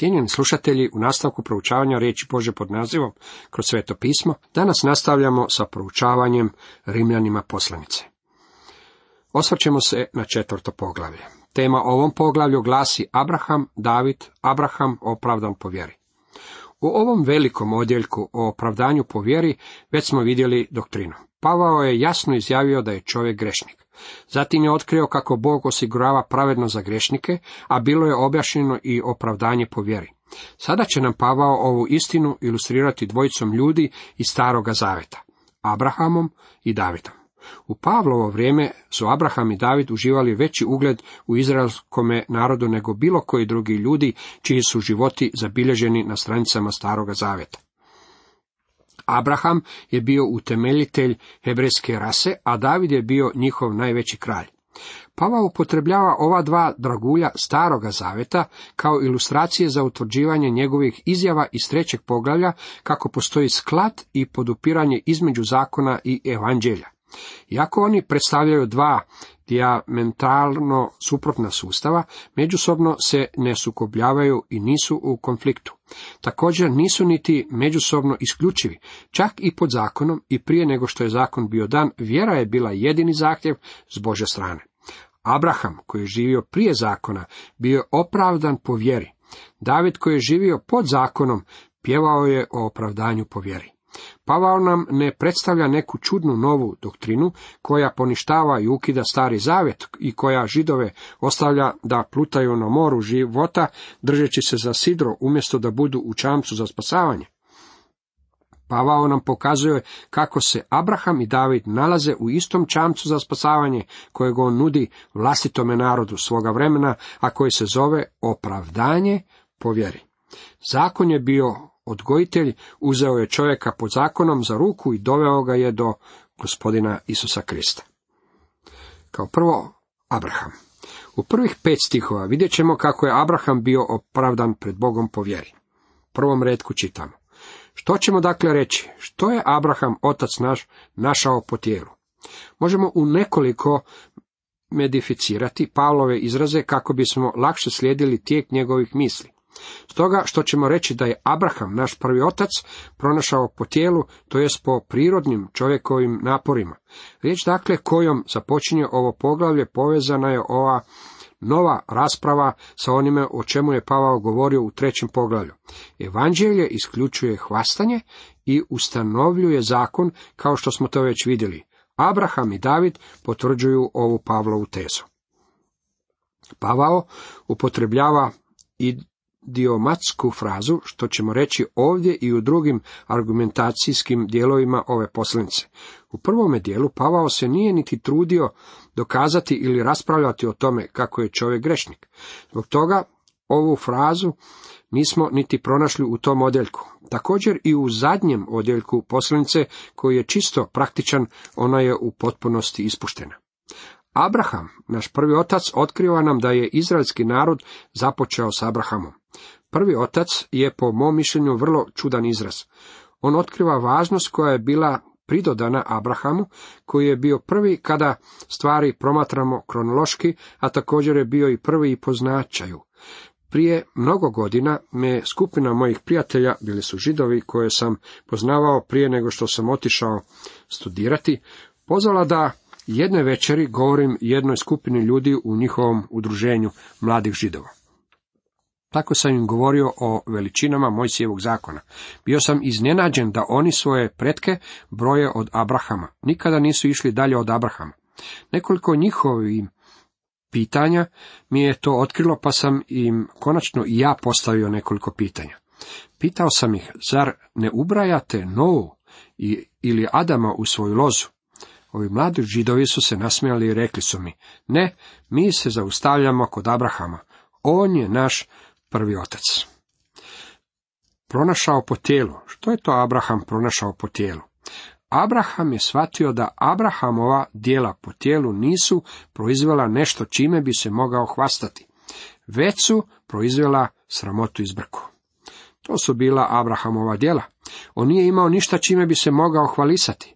Cijenjeni slušatelji, u nastavku proučavanja riječi Bože pod nazivom kroz sveto pismo, danas nastavljamo sa proučavanjem Rimljanima poslanice. Osvrćemo se na četvrto poglavlje. Tema ovom poglavlju glasi Abraham, David, Abraham opravdan po vjeri. U ovom velikom odjeljku o opravdanju po vjeri već smo vidjeli doktrinu. Pavao je jasno izjavio da je čovjek grešnik. Zatim je otkrio kako Bog osigurava pravedno za grešnike, a bilo je objašnjeno i opravdanje po vjeri. Sada će nam Pavao ovu istinu ilustrirati dvojicom ljudi iz Staroga Zaveta, Abrahamom i Davidom. U Pavlovo vrijeme su Abraham i David uživali veći ugled u izraelskome narodu nego bilo koji drugi ljudi čiji su životi zabilježeni na stranicama Staroga Zaveta. Abraham je bio utemeljitelj hebrejske rase, a David je bio njihov najveći kralj. Pavao upotrebljava ova dva dragulja staroga zaveta kao ilustracije za utvrđivanje njegovih izjava iz trećeg poglavlja kako postoji sklad i podupiranje između zakona i evanđelja. Iako oni predstavljaju dva diametralno suprotna sustava, međusobno se ne sukobljavaju i nisu u konfliktu. Također nisu niti međusobno isključivi, čak i pod zakonom i prije nego što je zakon bio dan, vjera je bila jedini zahtjev s Bože strane. Abraham, koji je živio prije zakona, bio je opravdan po vjeri. David, koji je živio pod zakonom, pjevao je o opravdanju po vjeri. Pavao nam ne predstavlja neku čudnu novu doktrinu koja poništava i ukida stari zavjet i koja židove ostavlja da plutaju na moru života držeći se za sidro umjesto da budu u čamcu za spasavanje. Pavao nam pokazuje kako se Abraham i David nalaze u istom čamcu za spasavanje kojeg on nudi vlastitome narodu svoga vremena, a koji se zove opravdanje po vjeri. Zakon je bio odgojitelj, uzeo je čovjeka pod zakonom za ruku i doveo ga je do gospodina Isusa Krista. Kao prvo, Abraham. U prvih pet stihova vidjet ćemo kako je Abraham bio opravdan pred Bogom po vjeri. Prvom redku čitamo. Što ćemo dakle reći? Što je Abraham, otac naš, našao po tijelu? Možemo u nekoliko medificirati Pavlove izraze kako bismo lakše slijedili tijek njegovih misli. Stoga što ćemo reći da je Abraham, naš prvi otac, pronašao po tijelu, to jest po prirodnim čovjekovim naporima. Riječ dakle kojom započinje ovo poglavlje povezana je ova nova rasprava sa onime o čemu je Pavao govorio u trećem poglavlju. Evanđelje isključuje hvastanje i ustanovljuje zakon kao što smo to već vidjeli. Abraham i David potvrđuju ovu Pavlovu tezu. Pavao upotrebljava i diomatsku frazu, što ćemo reći ovdje i u drugim argumentacijskim dijelovima ove poslanice. U prvome dijelu Pavao se nije niti trudio dokazati ili raspravljati o tome kako je čovjek grešnik. Zbog toga ovu frazu nismo niti pronašli u tom odjeljku. Također i u zadnjem odjeljku poslanice, koji je čisto praktičan, ona je u potpunosti ispuštena. Abraham, naš prvi otac, otkriva nam da je izraelski narod započeo s Abrahamom. Prvi otac je po mom mišljenju vrlo čudan izraz. On otkriva važnost koja je bila pridodana Abrahamu, koji je bio prvi kada stvari promatramo kronološki, a također je bio i prvi i po značaju. Prije mnogo godina me skupina mojih prijatelja, bili su židovi koje sam poznavao prije nego što sam otišao studirati, pozvala da jedne večeri govorim jednoj skupini ljudi u njihovom udruženju mladih židova. Tako sam im govorio o veličinama Mojsijevog zakona. Bio sam iznenađen da oni svoje pretke broje od Abrahama. Nikada nisu išli dalje od Abrahama. Nekoliko njihovih pitanja mi je to otkrilo, pa sam im konačno i ja postavio nekoliko pitanja. Pitao sam ih, zar ne ubrajate Novu ili Adama u svoju lozu? Ovi mladi židovi su se nasmijali i rekli su mi, ne, mi se zaustavljamo kod Abrahama. On je naš prvi otac. Pronašao po tijelu. Što je to Abraham pronašao po tijelu? Abraham je shvatio da Abrahamova dijela po tijelu nisu proizvela nešto čime bi se mogao hvastati, već su proizvela sramotu iz brku. To su bila Abrahamova djela. On nije imao ništa čime bi se mogao hvalisati.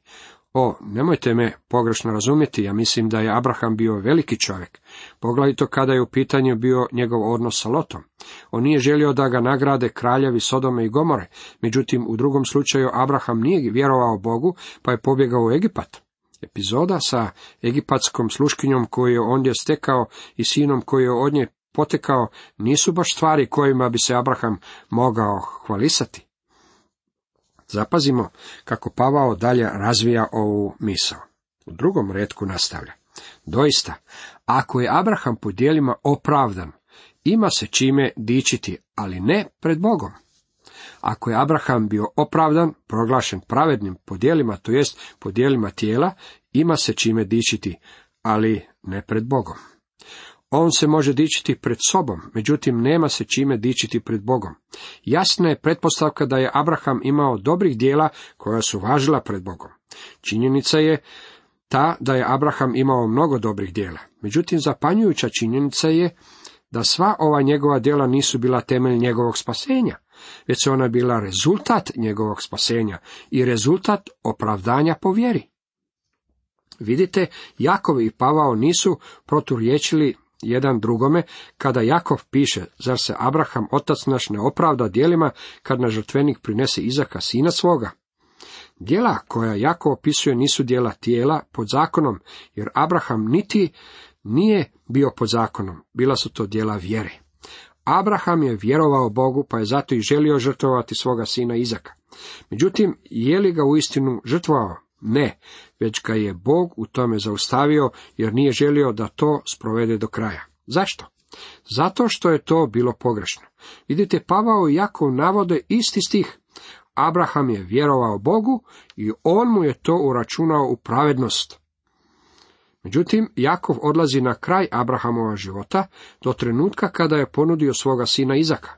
O, nemojte me pogrešno razumjeti, ja mislim da je Abraham bio veliki čovjek, poglavito kada je u pitanju bio njegov odnos sa Lotom. On nije želio da ga nagrade kraljevi Sodome i Gomore, međutim u drugom slučaju Abraham nije vjerovao Bogu, pa je pobjegao u Egipat. Epizoda sa egipatskom sluškinjom koju je ondje stekao i sinom koji je od nje potekao nisu baš stvari kojima bi se Abraham mogao hvalisati. Zapazimo kako Pavao dalje razvija ovu misao. U drugom redku nastavlja. Doista, ako je Abraham po dijelima opravdan, ima se čime dičiti, ali ne pred Bogom. Ako je Abraham bio opravdan, proglašen pravednim po dijelima, to jest po dijelima tijela, ima se čime dičiti, ali ne pred Bogom. On se može dičiti pred sobom, međutim nema se čime dičiti pred Bogom. Jasna je pretpostavka da je Abraham imao dobrih dijela koja su važila pred Bogom. Činjenica je ta da je Abraham imao mnogo dobrih dijela. Međutim, zapanjujuća činjenica je da sva ova njegova djela nisu bila temelj njegovog spasenja, već su ona bila rezultat njegovog spasenja i rezultat opravdanja po vjeri. Vidite, Jakov i Pavao nisu proturječili jedan drugome, kada Jakov piše, zar se Abraham, otac naš, ne opravda dijelima, kad na žrtvenik prinese Izaka, sina svoga? Djela koja Jakov opisuje nisu djela tijela pod zakonom, jer Abraham niti nije bio pod zakonom, bila su to djela vjere. Abraham je vjerovao Bogu, pa je zato i želio žrtvovati svoga sina Izaka. Međutim, je li ga uistinu žrtvovao? Ne, već ga je Bog u tome zaustavio, jer nije želio da to sprovede do kraja. Zašto? Zato što je to bilo pogrešno. Vidite, Pavao i Jakov navode isti stih. Abraham je vjerovao Bogu i on mu je to uračunao u pravednost. Međutim, Jakov odlazi na kraj Abrahamova života, do trenutka kada je ponudio svoga sina Izaka.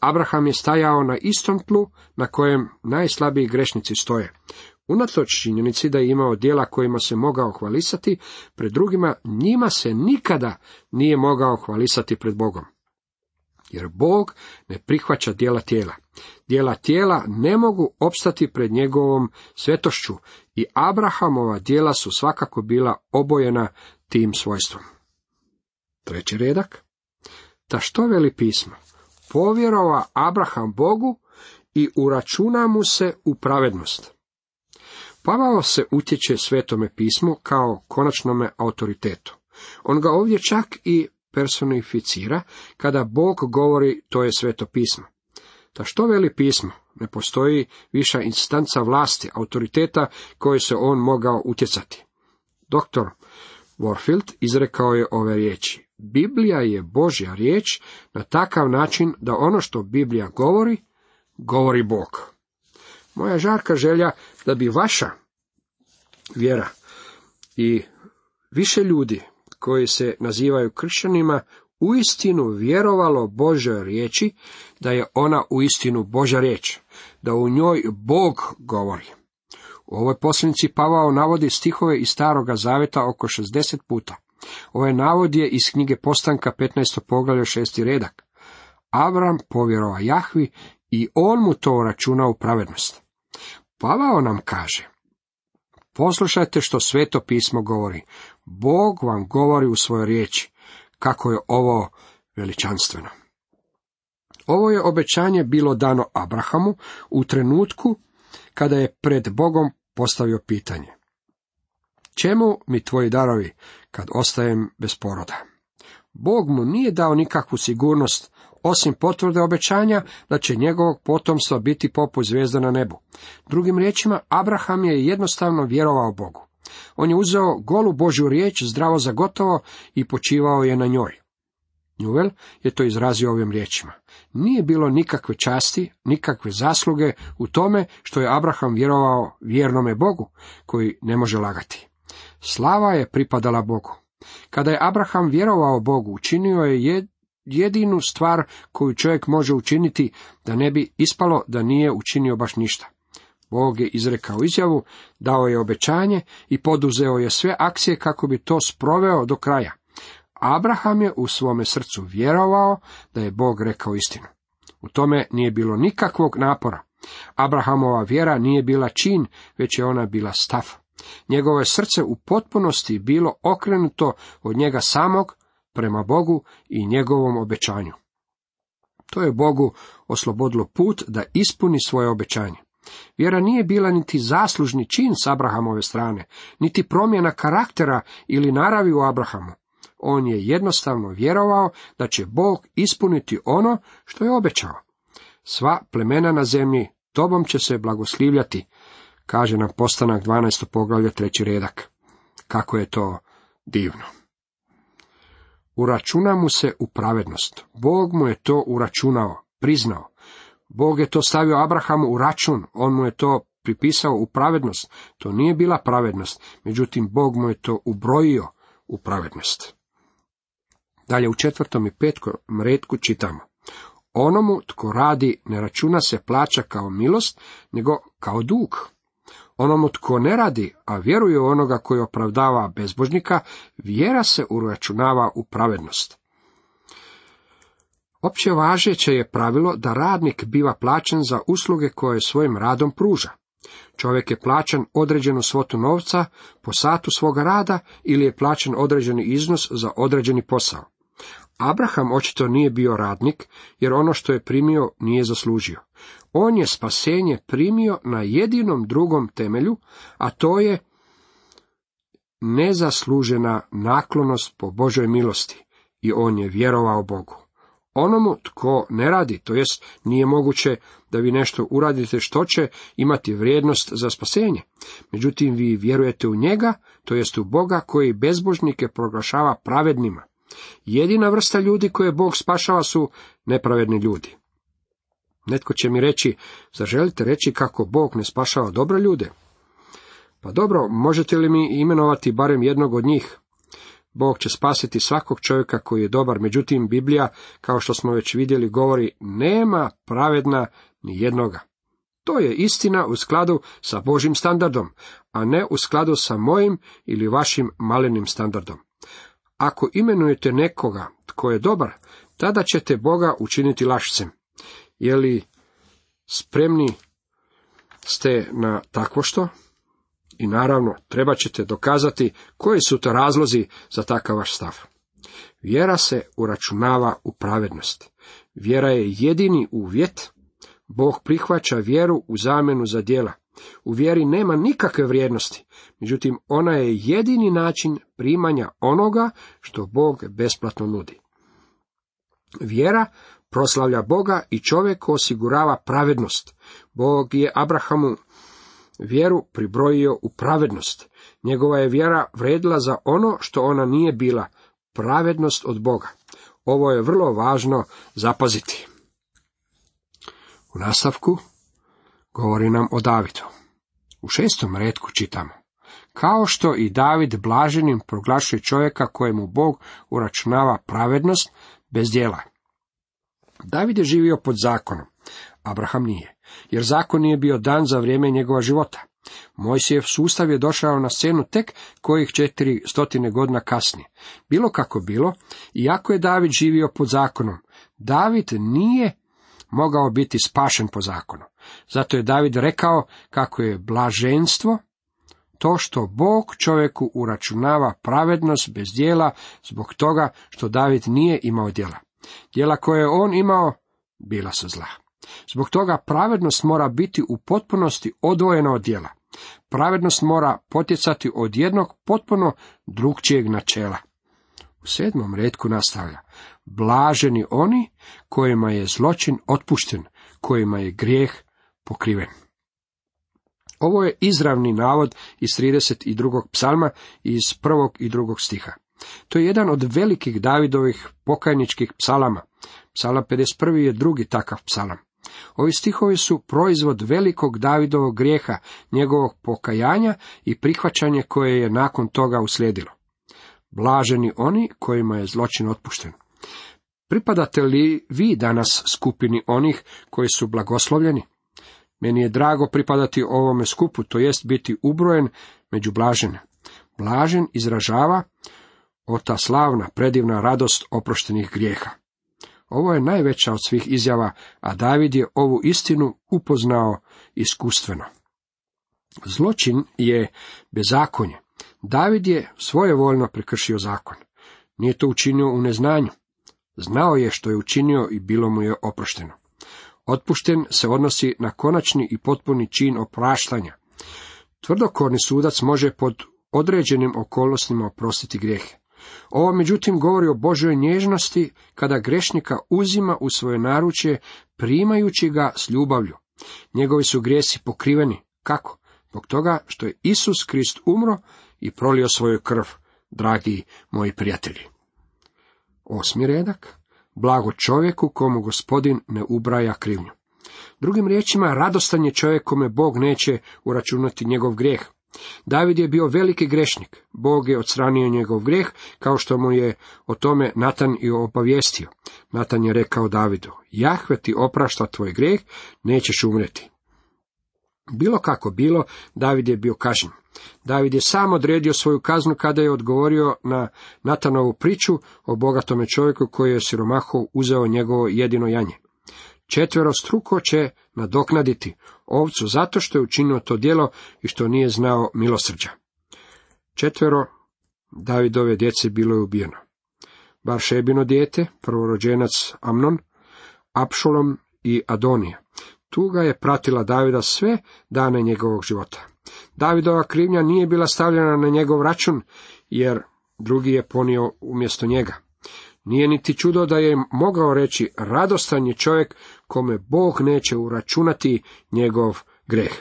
Abraham je stajao na istom tlu na kojem najslabiji grešnici stoje. Unatoč činjenici da je imao dijela kojima se mogao hvalisati, pred drugima njima se nikada nije mogao hvalisati pred Bogom. Jer Bog ne prihvaća dijela tijela. Dijela tijela ne mogu opstati pred njegovom svetošću i Abrahamova dijela su svakako bila obojena tim svojstvom. Treći redak. Ta što veli pismo? Povjerova Abraham Bogu i uračuna mu se u pravednost. Pavao se utječe svetome pismu kao konačnome autoritetu. On ga ovdje čak i personificira, kada Bog govori to je sveto pismo. Ta što veli pismo? Ne postoji viša instanca vlasti, autoriteta koje se on mogao utjecati. Doktor Warfield izrekao je ove riječi. Biblija je Božja riječ na takav način da ono što Biblija govori, govori Bog. Moja žarka želja da bi vaša vjera i više ljudi koji se nazivaju kršćanima uistinu vjerovalo Božoj riječi, da je ona uistinu Božja riječ, da u njoj Bog govori. U ovoj posljednici Pavao navodi stihove iz Staroga Zaveta oko 60 puta. Ovaj navod je iz knjige Postanka 15. poglavlja 6. redak. Avram povjerova Jahvi i on mu to računa u pravednost. Pavao nam kaže, poslušajte što sveto pismo govori. Bog vam govori u svojoj riječi, kako je ovo veličanstveno. Ovo je obećanje bilo dano Abrahamu u trenutku kada je pred Bogom postavio pitanje. Čemu mi tvoji darovi kad ostajem bez poroda? Bog mu nije dao nikakvu sigurnost osim potvrde obećanja da će njegovog potomstva biti poput zvijezda na nebu. Drugim riječima, Abraham je jednostavno vjerovao Bogu. On je uzeo golu Božju riječ zdravo za gotovo i počivao je na njoj. Njuvel je to izrazio ovim riječima. Nije bilo nikakve časti, nikakve zasluge u tome što je Abraham vjerovao vjernome Bogu, koji ne može lagati. Slava je pripadala Bogu. Kada je Abraham vjerovao Bogu, učinio je jedinu stvar koju čovjek može učiniti da ne bi ispalo da nije učinio baš ništa. Bog je izrekao izjavu, dao je obećanje i poduzeo je sve akcije kako bi to sproveo do kraja. Abraham je u svome srcu vjerovao da je Bog rekao istinu. U tome nije bilo nikakvog napora. Abrahamova vjera nije bila čin, već je ona bila stav. Njegovo je srce u potpunosti bilo okrenuto od njega samog prema Bogu i njegovom obećanju. To je Bogu oslobodilo put da ispuni svoje obećanje. Vjera nije bila niti zaslužni čin s Abrahamove strane, niti promjena karaktera ili naravi u Abrahamu. On je jednostavno vjerovao da će Bog ispuniti ono što je obećao. Sva plemena na zemlji tobom će se blagoslivljati, kaže nam postanak 12. poglavlja treći redak. Kako je to divno. Uračuna mu se u pravednost. Bog mu je to uračunao, priznao. Bog je to stavio Abrahamu u račun, on mu je to pripisao u pravednost. To nije bila pravednost, međutim Bog mu je to ubrojio u pravednost. Dalje u četvrtom i petkom redku čitamo. Onomu tko radi ne računa se plaća kao milost, nego kao dug. Onomu tko ne radi, a vjeruje u onoga koji opravdava bezbožnika, vjera se uračunava u pravednost. Opće važeće je pravilo da radnik biva plaćen za usluge koje svojim radom pruža. Čovjek je plaćan određenu svotu novca po satu svoga rada ili je plaćen određeni iznos za određeni posao. Abraham očito nije bio radnik, jer ono što je primio nije zaslužio. On je spasenje primio na jedinom drugom temelju, a to je nezaslužena naklonost po Božoj milosti, i on je vjerovao Bogu. Onomu tko ne radi, to jest nije moguće da vi nešto uradite što će imati vrijednost za spasenje. Međutim, vi vjerujete u njega, to jest u Boga koji bezbožnike proglašava pravednima. Jedina vrsta ljudi koje Bog spašava su nepravedni ljudi. Netko će mi reći, zar želite reći kako Bog ne spašava dobre ljude? Pa dobro, možete li mi imenovati barem jednog od njih? Bog će spasiti svakog čovjeka koji je dobar, međutim Biblija, kao što smo već vidjeli, govori nema pravedna ni jednoga. To je istina u skladu sa Božim standardom, a ne u skladu sa mojim ili vašim malenim standardom. Ako imenujete nekoga tko je dobar, tada ćete Boga učiniti lašcem. Je li spremni ste na takvo što? I naravno, treba ćete dokazati koji su to razlozi za takav vaš stav. Vjera se uračunava u pravednost. Vjera je jedini uvjet. Bog prihvaća vjeru u zamjenu za djela. U vjeri nema nikakve vrijednosti, međutim ona je jedini način primanja onoga što Bog besplatno nudi. Vjera proslavlja Boga i čovjek osigurava pravednost. Bog je Abrahamu vjeru pribrojio u pravednost. Njegova je vjera vredila za ono što ona nije bila, pravednost od Boga. Ovo je vrlo važno zapaziti. U nastavku govori nam o Davidu. U šestom redku čitamo. Kao što i David blaženim proglašuje čovjeka kojemu Bog uračunava pravednost bez djela. David je živio pod zakonom, Abraham nije, jer zakon nije bio dan za vrijeme njegova života. Mojsijev sustav je došao na scenu tek kojih četiri stotine godina kasnije. Bilo kako bilo, iako je David živio pod zakonom, David nije mogao biti spašen po zakonu. Zato je David rekao kako je blaženstvo to što Bog čovjeku uračunava pravednost bez dijela zbog toga što David nije imao djela. Djela koje je on imao bila su zla. Zbog toga pravednost mora biti u potpunosti odvojena od djela. Pravednost mora potjecati od jednog potpuno drugčijeg načela. U sedmom redku nastavlja. Blaženi oni kojima je zločin otpušten, kojima je grijeh pokriven. Ovo je izravni navod iz 32. psalma iz prvog i drugog stiha. To je jedan od velikih Davidovih pokajničkih psalama. Psalam 51. je drugi takav psalam. Ovi stihovi su proizvod velikog Davidovog grijeha, njegovog pokajanja i prihvaćanje koje je nakon toga uslijedilo. Blaženi oni kojima je zločin otpušten. Pripadate li vi danas skupini onih koji su blagoslovljeni? Meni je drago pripadati ovome skupu, to jest biti ubrojen među blažene. Blažen izražava o slavna, predivna radost oproštenih grijeha. Ovo je najveća od svih izjava, a David je ovu istinu upoznao iskustveno. Zločin je bezakonje. David je svojevoljno prekršio zakon. Nije to učinio u neznanju. Znao je što je učinio i bilo mu je oprošteno. Otpušten se odnosi na konačni i potpuni čin opraštanja. Tvrdokorni sudac može pod određenim okolnostima oprostiti grijehe. Ovo međutim govori o Božoj nježnosti kada grešnika uzima u svoje naručje primajući ga s ljubavlju. Njegovi su grijesi pokriveni. Kako? Zbog toga što je Isus Krist umro i prolio svoju krv, dragi moji prijatelji. Osmi redak. Blago čovjeku komu gospodin ne ubraja krivnju. Drugim riječima, radostan je čovjek kome Bog neće uračunati njegov grijeh. David je bio veliki grešnik. Bog je odstranio njegov grijeh, kao što mu je o tome Natan i obavijestio. Natan je rekao Davidu, Jahve ti oprašta tvoj grijeh, nećeš umreti. Bilo kako bilo, David je bio kažnjen. David je sam odredio svoju kaznu kada je odgovorio na Natanovu priču o bogatome čovjeku koji je siromaho uzeo njegovo jedino janje. Četvero struko će nadoknaditi ovcu zato što je učinio to djelo i što nije znao milosrđa. Četvero Davidove djece bilo je ubijeno. Bar šebino dijete, prvorođenac Amnon, Apšolom i Adonija. Tuga je pratila Davida sve dane njegovog života. Davidova krivnja nije bila stavljena na njegov račun, jer drugi je ponio umjesto njega. Nije niti čudo da je mogao reći radostan je čovjek kome Bog neće uračunati njegov greh.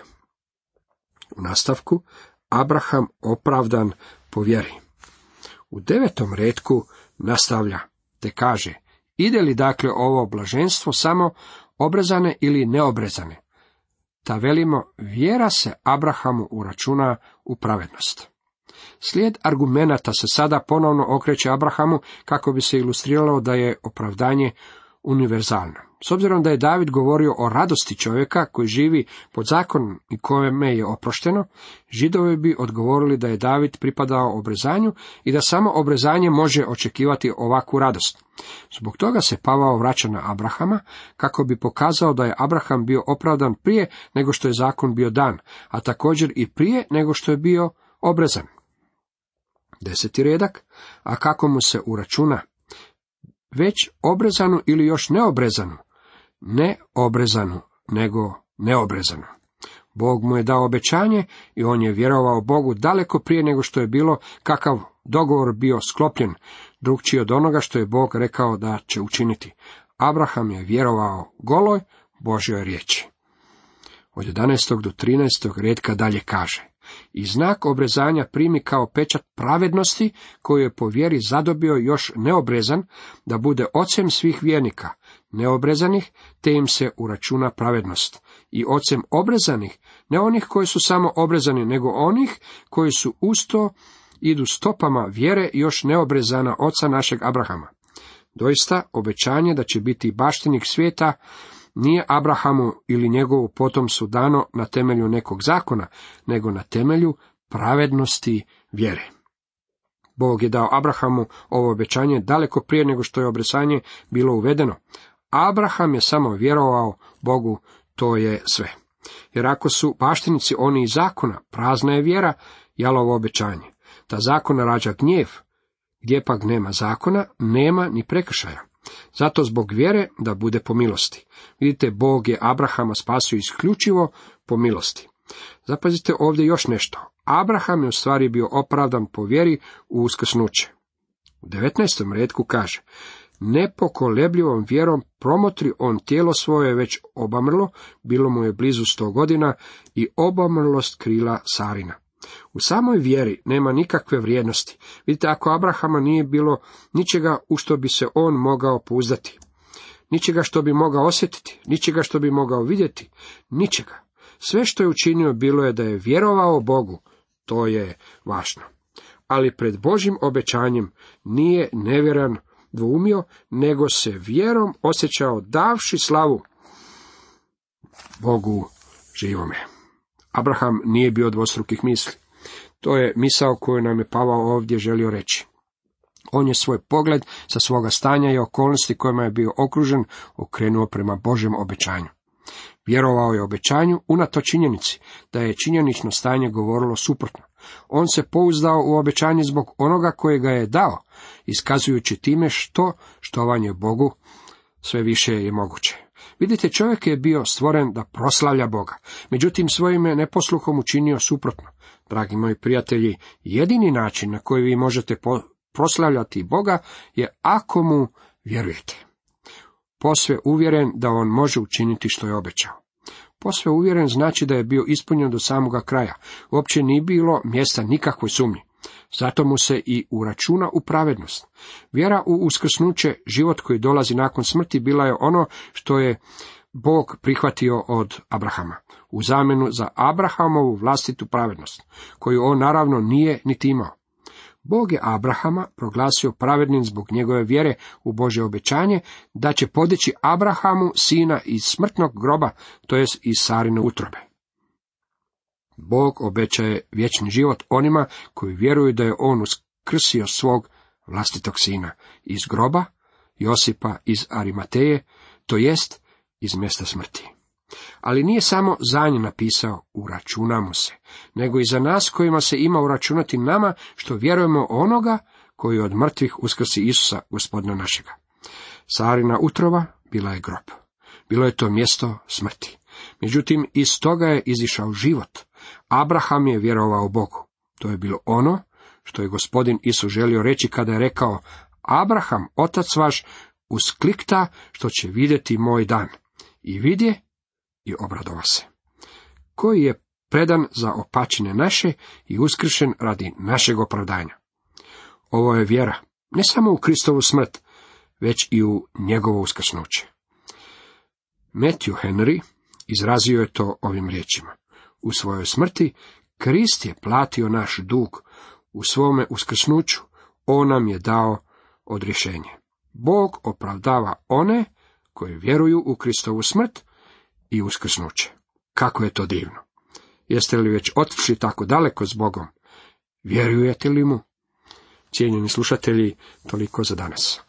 U nastavku, Abraham opravdan po vjeri. U devetom redku nastavlja, te kaže, ide li dakle ovo blaženstvo samo obrezane ili neobrezane? Ta velimo, vjera se Abrahamu uračuna u pravednost. Slijed argumenata se sada ponovno okreće Abrahamu kako bi se ilustriralo da je opravdanje univerzalno. S obzirom da je David govorio o radosti čovjeka koji živi pod zakonom i kojeme je oprošteno, židovi bi odgovorili da je David pripadao obrezanju i da samo obrezanje može očekivati ovakvu radost. Zbog toga se Pavao vraća na Abrahama kako bi pokazao da je Abraham bio opravdan prije nego što je zakon bio dan, a također i prije nego što je bio obrezan. Deseti redak, a kako mu se uračuna? Već obrezanu ili još neobrezanu? Ne obrezanu, nego neobrezanu. Bog mu je dao obećanje i on je vjerovao Bogu daleko prije nego što je bilo kakav dogovor bio sklopljen, drugčiji od onoga što je Bog rekao da će učiniti. Abraham je vjerovao goloj Božjoj riječi. Od 11. do 13. redka dalje kaže i znak obrezanja primi kao pečat pravednosti koju je po vjeri zadobio još neobrezan, da bude ocem svih vjernika, neobrezanih, te im se uračuna pravednost. I ocem obrezanih, ne onih koji su samo obrezani, nego onih koji su usto idu stopama vjere još neobrezana oca našeg Abrahama. Doista, obećanje da će biti baštenik svijeta nije Abrahamu ili njegovu potomsu dano na temelju nekog zakona, nego na temelju pravednosti vjere. Bog je dao Abrahamu ovo obećanje daleko prije nego što je obresanje bilo uvedeno. Abraham je samo vjerovao Bogu, to je sve. Jer ako su paštenici oni iz zakona, prazna je vjera, jalovo obećanje. Ta zakona rađa gnjev, gdje pak nema zakona, nema ni prekršaja. Zato zbog vjere da bude po milosti. Vidite, Bog je Abrahama spasio isključivo po milosti. Zapazite ovdje još nešto. Abraham je u stvari bio opravdan po vjeri u uskrsnuće. U 19. redku kaže, nepokolebljivom vjerom promotri on tijelo svoje već obamrlo, bilo mu je blizu sto godina i obamrlost krila Sarina. U samoj vjeri nema nikakve vrijednosti. Vidite, ako Abrahama nije bilo ničega u što bi se on mogao pouzdati, ničega što bi mogao osjetiti, ničega što bi mogao vidjeti, ničega. Sve što je učinio bilo je da je vjerovao Bogu, to je važno. Ali pred Božim obećanjem nije nevjeran dvoumio, nego se vjerom osjećao davši slavu Bogu živome. Abraham nije bio dvostrukih misli. To je misao koju nam je Pavao ovdje želio reći. On je svoj pogled sa svoga stanja i okolnosti kojima je bio okružen okrenuo prema Božem obećanju. Vjerovao je obećanju unato činjenici da je činjenično stanje govorilo suprotno. On se pouzdao u obećanje zbog onoga koje ga je dao, iskazujući time što štovanje Bogu sve više je moguće. Vidite, čovjek je bio stvoren da proslavlja Boga, međutim svojim je neposluhom učinio suprotno. Dragi moji prijatelji, jedini način na koji vi možete proslavljati Boga je ako mu vjerujete. Posve uvjeren da on može učiniti što je obećao. Posve uvjeren znači da je bio ispunjen do samoga kraja. Uopće nije bilo mjesta nikakvoj sumnji. Zato mu se i uračuna u pravednost. Vjera u uskrsnuće, život koji dolazi nakon smrti, bila je ono što je Bog prihvatio od Abrahama, u zamjenu za Abrahamovu vlastitu pravednost, koju on naravno nije niti imao. Bog je Abrahama proglasio pravednim zbog njegove vjere u Bože obećanje da će podići Abrahamu sina iz smrtnog groba, to jest iz Sarine utrobe. Bog obećaje vječni život onima koji vjeruju da je on uskrsio svog vlastitog sina iz groba, Josipa iz Arimateje, to jest iz mjesta smrti. Ali nije samo za nje napisao uračunamo se, nego i za nas kojima se ima uračunati nama što vjerujemo onoga koji od mrtvih uskrsi Isusa, gospodina našega. Sarina utrova bila je grob. Bilo je to mjesto smrti. Međutim, iz toga je izišao život. Abraham je vjerovao Bogu. To je bilo ono što je gospodin Isus želio reći kada je rekao, Abraham, otac vaš, usklikta što će vidjeti moj dan. I vidje i obradova se. Koji je predan za opačine naše i uskršen radi našeg opravdanja. Ovo je vjera, ne samo u Kristovu smrt, već i u njegovo uskrsnuće. Matthew Henry izrazio je to ovim riječima. U svojoj smrti Krist je platio naš dug, u svome uskrsnuću on nam je dao odrješenje. Bog opravdava one koji vjeruju u Kristovu smrt i uskrsnuće. Kako je to divno! Jeste li već otišli tako daleko s Bogom? Vjerujete li mu? Cijenjeni slušatelji, toliko za danas.